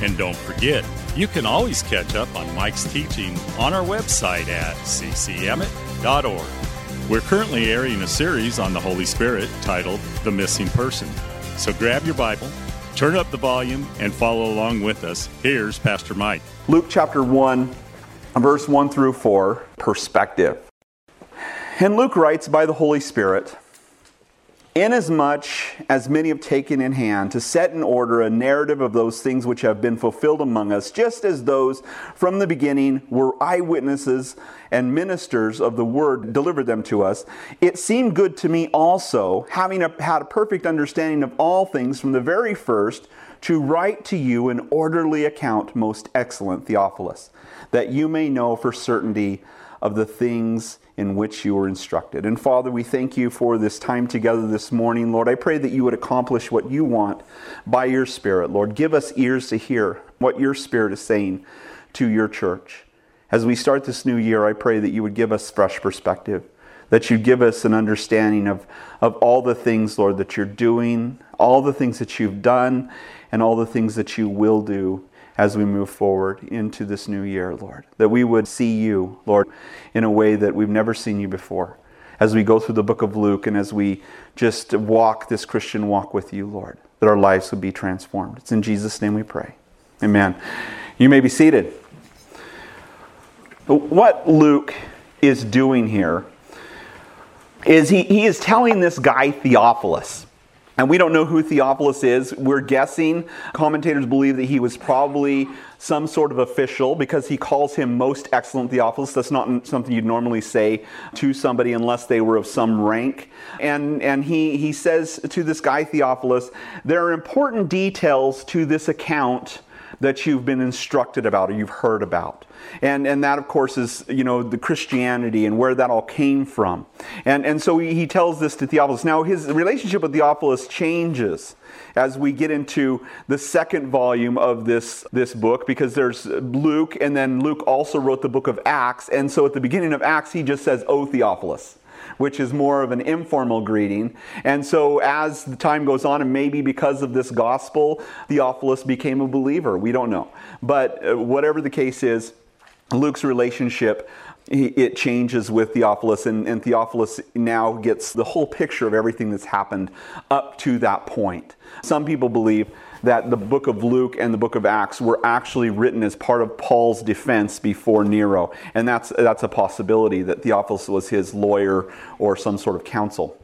And don't forget, you can always catch up on Mike's teaching on our website at ccemmett.org. We're currently airing a series on the Holy Spirit titled The Missing Person. So grab your Bible, turn up the volume, and follow along with us. Here's Pastor Mike. Luke chapter 1, verse 1 through 4, perspective. And Luke writes by the Holy Spirit, Inasmuch as many have taken in hand to set in order a narrative of those things which have been fulfilled among us, just as those from the beginning were eyewitnesses and ministers of the word delivered them to us, it seemed good to me also, having a, had a perfect understanding of all things from the very first, to write to you an orderly account, most excellent Theophilus, that you may know for certainty of the things in which you were instructed. And Father, we thank you for this time together this morning. Lord, I pray that you would accomplish what you want by your Spirit. Lord, give us ears to hear what your Spirit is saying to your church. As we start this new year, I pray that you would give us fresh perspective, that you give us an understanding of, of all the things, Lord, that you're doing, all the things that you've done, and all the things that you will do as we move forward into this new year, Lord. That we would see you, Lord, in a way that we've never seen you before. As we go through the book of Luke and as we just walk this Christian walk with you, Lord, that our lives would be transformed. It's in Jesus' name we pray. Amen. You may be seated. What Luke is doing here is he, he is telling this guy Theophilus and we don't know who Theophilus is. We're guessing. Commentators believe that he was probably some sort of official because he calls him most excellent Theophilus. That's not something you'd normally say to somebody unless they were of some rank. And, and he, he says to this guy Theophilus, there are important details to this account that you've been instructed about or you've heard about. And, and that, of course, is, you know, the Christianity and where that all came from. And, and so he, tells this to Theophilus. Now, his relationship with Theophilus changes as we get into the second volume of this, this book because there's Luke, and then Luke also wrote the book of Acts. And so at the beginning of Acts, he just says, O Theophilus which is more of an informal greeting. And so, as the time goes on, and maybe because of this gospel, Theophilus became a believer. We don't know. But uh, whatever the case is, Luke's relationship it changes with Theophilus, and, and, Theophilus now gets the whole picture of everything that's happened up to that point. Some people believe that the book of Luke and the book of Acts were actually written as part of Paul's defense before Nero, and that's, that's a possibility that Theophilus was his lawyer or some sort of counsel.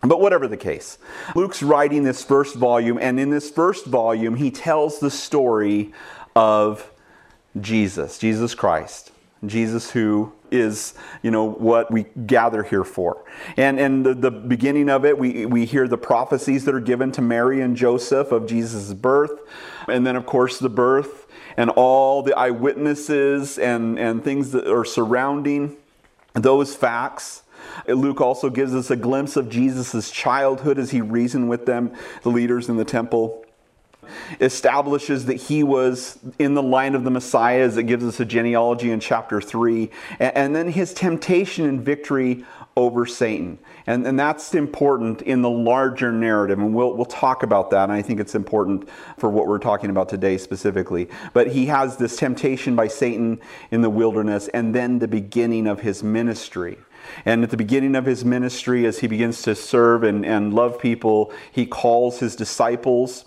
But whatever the case, Luke's writing this first volume, and in this first volume, he tells the story of Jesus, Jesus Christ. Jesus who is, you know, what we gather here for. And and the, the beginning of it, we, we hear the prophecies that are given to Mary and Joseph of Jesus' birth. And then, of course, the birth and all the eyewitnesses and, and things that are surrounding those facts. Luke also gives us a glimpse of Jesus' childhood as he reasoned with them, the leaders in the temple establishes that he was in the line of the Messiah, as it gives us a genealogy in chapter 3, and then his temptation and victory over Satan. And, and that's important in the larger narrative, and we'll, we'll talk about that, and I think it's important for what we're talking about today specifically. But he has this temptation by Satan in the wilderness, and then the beginning of his ministry. And at the beginning of his ministry, as he begins to serve and, and love people, he calls his disciples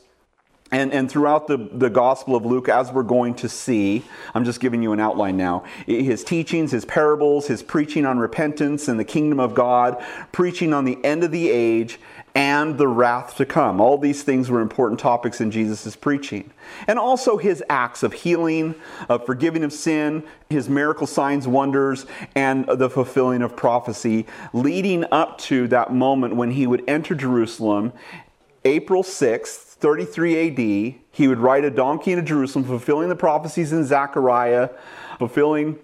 and, and throughout the, the Gospel of Luke, as we're going to see, I'm just giving you an outline now. His teachings, his parables, his preaching on repentance and the kingdom of God, preaching on the end of the age, and the wrath to come. All these things were important topics in Jesus' preaching. And also his acts of healing, of forgiving of sin, his miracle signs, wonders, and the fulfilling of prophecy, leading up to that moment when he would enter Jerusalem, April 6th 33 AD, he would ride a donkey into Jerusalem, fulfilling the prophecies in Zechariah, fulfilling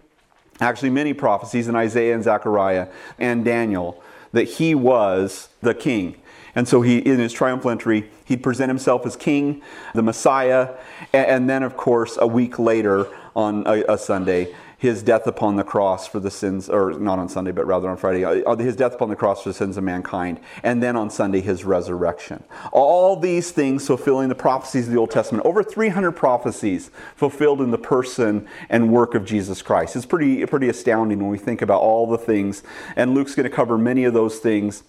actually many prophecies in Isaiah and Zechariah and Daniel, that he was the king. And so he, in his triumphal entry, he'd present himself as king, the Messiah, and then, of course, a week later on a, a Sunday, his death upon the cross for the sins, or not on Sunday, but rather on Friday, uh, his death upon the cross for the sins of mankind, and then on Sunday, his resurrection. All these things fulfilling the prophecies of the Old Testament. Over 300 prophecies fulfilled in the person and work of Jesus Christ. It's pretty, pretty astounding when we think about all the things, and Luke's going to cover many of those things.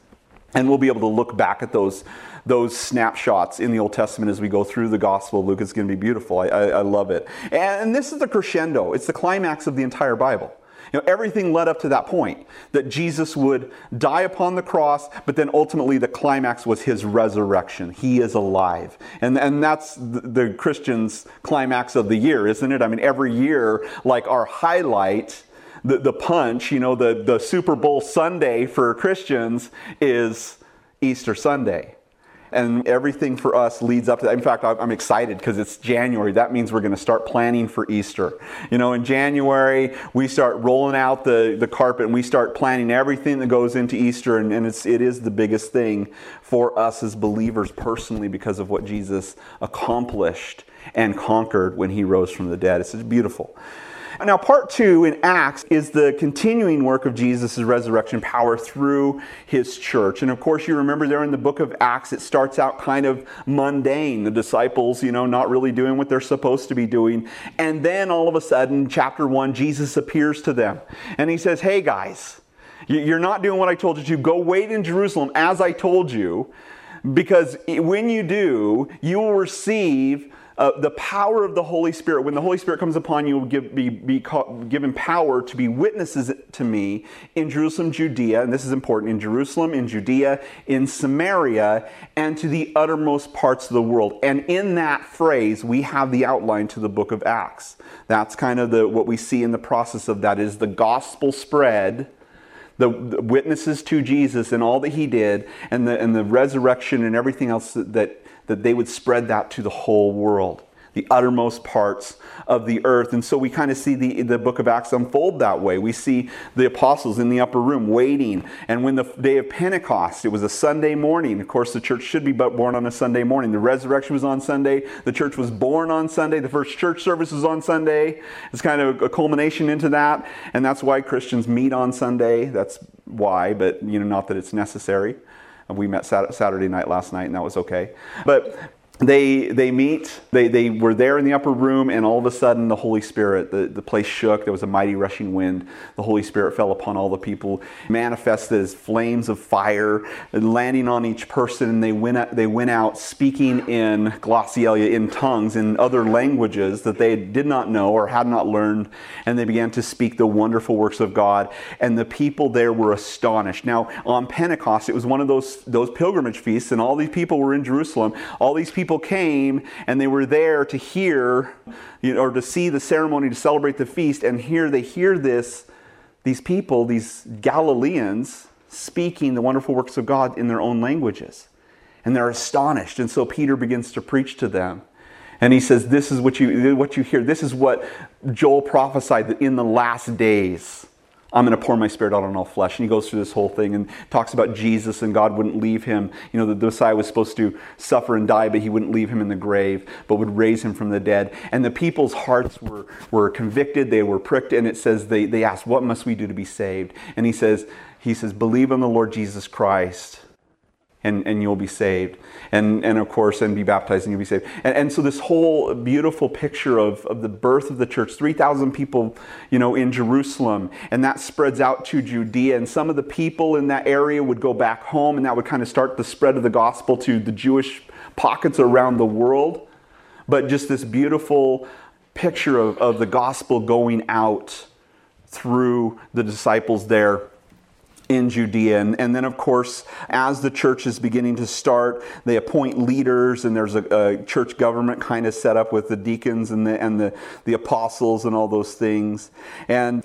And we'll be able to look back at those those snapshots in the Old Testament as we go through the Gospel of Luke. It's going to be beautiful. I, I, I love it. And this is the crescendo, it's the climax of the entire Bible. You know, everything led up to that point that Jesus would die upon the cross, but then ultimately the climax was his resurrection. He is alive. And, and that's the, the Christian's climax of the year, isn't it? I mean, every year, like our highlight, the, the punch, you know, the, the Super Bowl Sunday for Christians is Easter Sunday and everything for us leads up to that. In fact, I'm excited because it's January. That means we're going to start planning for Easter. You know, in January, we start rolling out the, the carpet and we start planning everything that goes into Easter. And, and it's, it is the biggest thing for us as believers personally because of what Jesus accomplished and conquered when he rose from the dead. It's beautiful. Now, part two in Acts is the continuing work of Jesus' resurrection power through his church. And of course, you remember there in the book of Acts, it starts out kind of mundane. The disciples, you know, not really doing what they're supposed to be doing. And then all of a sudden, chapter one, Jesus appears to them. And he says, Hey, guys, you're not doing what I told you to. Go wait in Jerusalem as I told you because when you do, you will receive uh, the power of the Holy Spirit. When the Holy Spirit comes upon you, will give, be, be given power to be witnesses to me in Jerusalem, Judea, and this is important, in Jerusalem, in Judea, in Samaria, and to the uttermost parts of the world. And in that phrase, we have the outline to the book of Acts. That's kind of the, what we see in the process of that is the gospel spread the, witnesses to Jesus and all that he did, and the, and the resurrection and everything else that, that they would spread that to the whole world, the uttermost parts of the earth. And so we kind of see the, the book of Acts unfold that way. We see the apostles in the upper room waiting. And when the day of Pentecost, it was a Sunday morning. Of course, the church should be born on a Sunday morning. The resurrection was on Sunday. The church was born on Sunday. The first church service was on Sunday. It's kind of a culmination into that. And that's why Christians meet on Sunday. That's why, but you know, not that it's necessary. We met Saturday night last night, and that was okay. But they they meet they, they were there in the upper room and all of a sudden the holy spirit the, the place shook. There was a mighty rushing wind. The holy spirit fell upon all the people manifested as flames of fire landing on each person. And they went out, they went out speaking in glossolalia in tongues in other languages that they did not know or had not learned and they began to speak the wonderful works of god. And the people there were astonished. Now on pentecost it was one of those those pilgrimage feasts and all these people were in jerusalem. All these people people came and they were there to hear you know, or to see the ceremony to celebrate the feast. And here they hear this these people these galileans speaking the wonderful works of god in their own languages. And they're astonished. And so peter begins to preach to them. And he says this is what you what you hear. This is what joel prophesied in the last days I'm going to pour my spirit out on all flesh. And he goes through this whole thing and talks about Jesus and God wouldn't leave him. You know, the, Messiah was supposed to suffer and die, but he wouldn't leave him in the grave, but would raise him from the dead. And the people's hearts were, were convicted, they were pricked, and it says they, they asked, What must we do to be saved? And he says, he says, Believe on the Lord Jesus Christ and, and you'll be saved. And, and of course, and be baptized and you'll be saved. And, and so this whole beautiful picture of, of the birth of the church, 3,000 people, you know, in Jerusalem, and that spreads out to Judea. And some of the people in that area would go back home, and that would kind of start the spread of the gospel to the Jewish pockets around the world. But just this beautiful picture of, of the gospel going out through the disciples there in Judea. And, and, then, of course, as the church is beginning to start, they appoint leaders, and there's a, a church government kind of set up with the deacons and the, and the, the apostles and all those things. And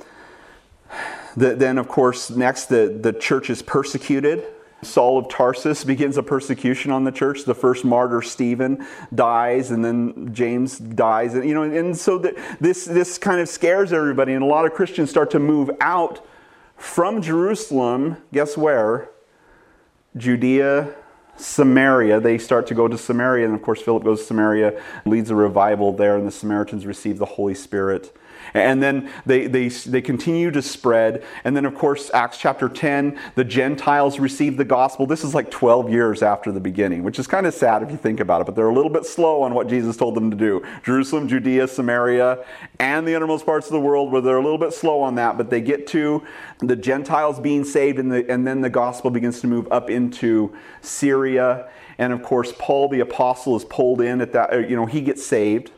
the, then, of course, next, the, the church is persecuted. Saul of Tarsus begins a persecution on the church. The first martyr, Stephen, dies, and then James dies. And, you know, and so that this, this kind of scares everybody, and a lot of Christians start to move out from Jerusalem. Guess where? Judea, Samaria. They start to go to Samaria, and of course, Philip goes to Samaria, leads a revival there, and the Samaritans receive the Holy Spirit. And then they, they, they continue to spread. And then, of course, Acts chapter 10, the Gentiles receive the gospel. This is like 12 years after the beginning, which is kind of sad if you think about it, but they're a little bit slow on what Jesus told them to do. Jerusalem, Judea, Samaria, and the innermost parts of the world, where they're a little bit slow on that, but they get to the Gentiles being saved, and, the, and then the gospel begins to move up into Syria. And of course, Paul the apostle is pulled in at that, uh, you know, he gets saved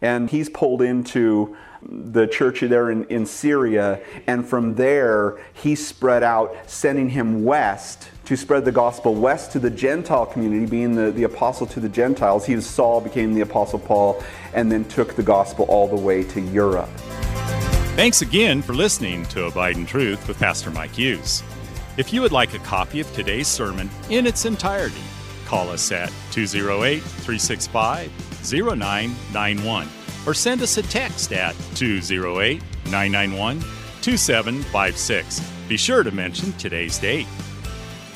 and he's pulled into the church there in, in Syria, and from there he spread out, sending him west to spread the gospel west to the Gentile community, being the, the apostle to the Gentiles. He was Saul, became the apostle Paul, and then took the gospel all the way to Europe. Thanks again for listening to Abide in Truth with Pastor Mike Hughes. If you would like a copy of today's sermon in its entirety, call us at 208 365 0991 or send us a text at 208 991 2756. Be sure to mention today's date.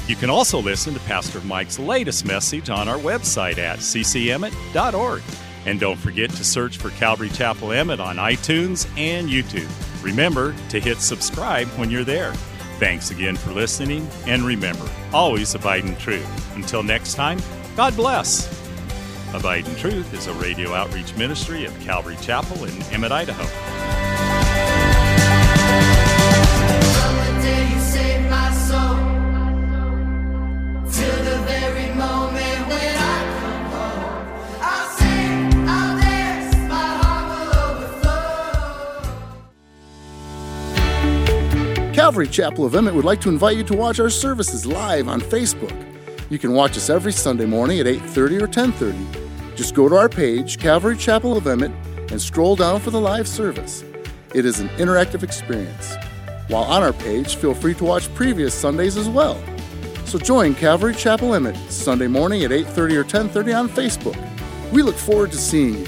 You can also listen to Pastor Mike's latest message on our website at ccemmett.org. And don't forget to search for Calvary Chapel Emmett on iTunes and YouTube. Remember to hit subscribe when you're there. Thanks again for listening, and remember, always abide in truth. Until next time, God bless. Abide in Truth is a radio outreach ministry of Calvary Chapel in Emmett, Idaho. Calvary Chapel of Emmett would like to invite you to watch our services live on Facebook. You can watch us every Sunday morning at 8:30 or 10:30 just go to our page, Calvary Chapel of Emmett, and scroll down for the live service. It is an interactive experience. While on our page, feel free to watch previous Sundays as well. So join Calvary Chapel Emmett Sunday morning at 8:30 or 10:30 on Facebook. We look forward to seeing you.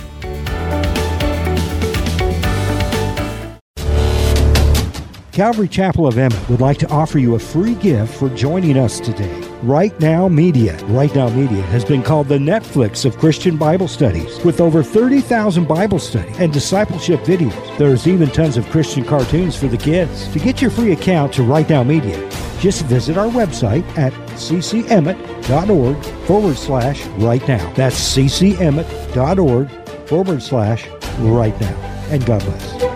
Calvary Chapel of Emmett would like to offer you a free gift for joining us today. Right Now Media. Right Now Media has been called the Netflix of Christian Bible studies. With over 30,000 Bible study and discipleship videos, there's even tons of Christian cartoons for the kids. To get your free account to Right Now Media, just visit our website at ccemmett.org forward slash right now. That's ccemmett.org forward slash right now. And God bless.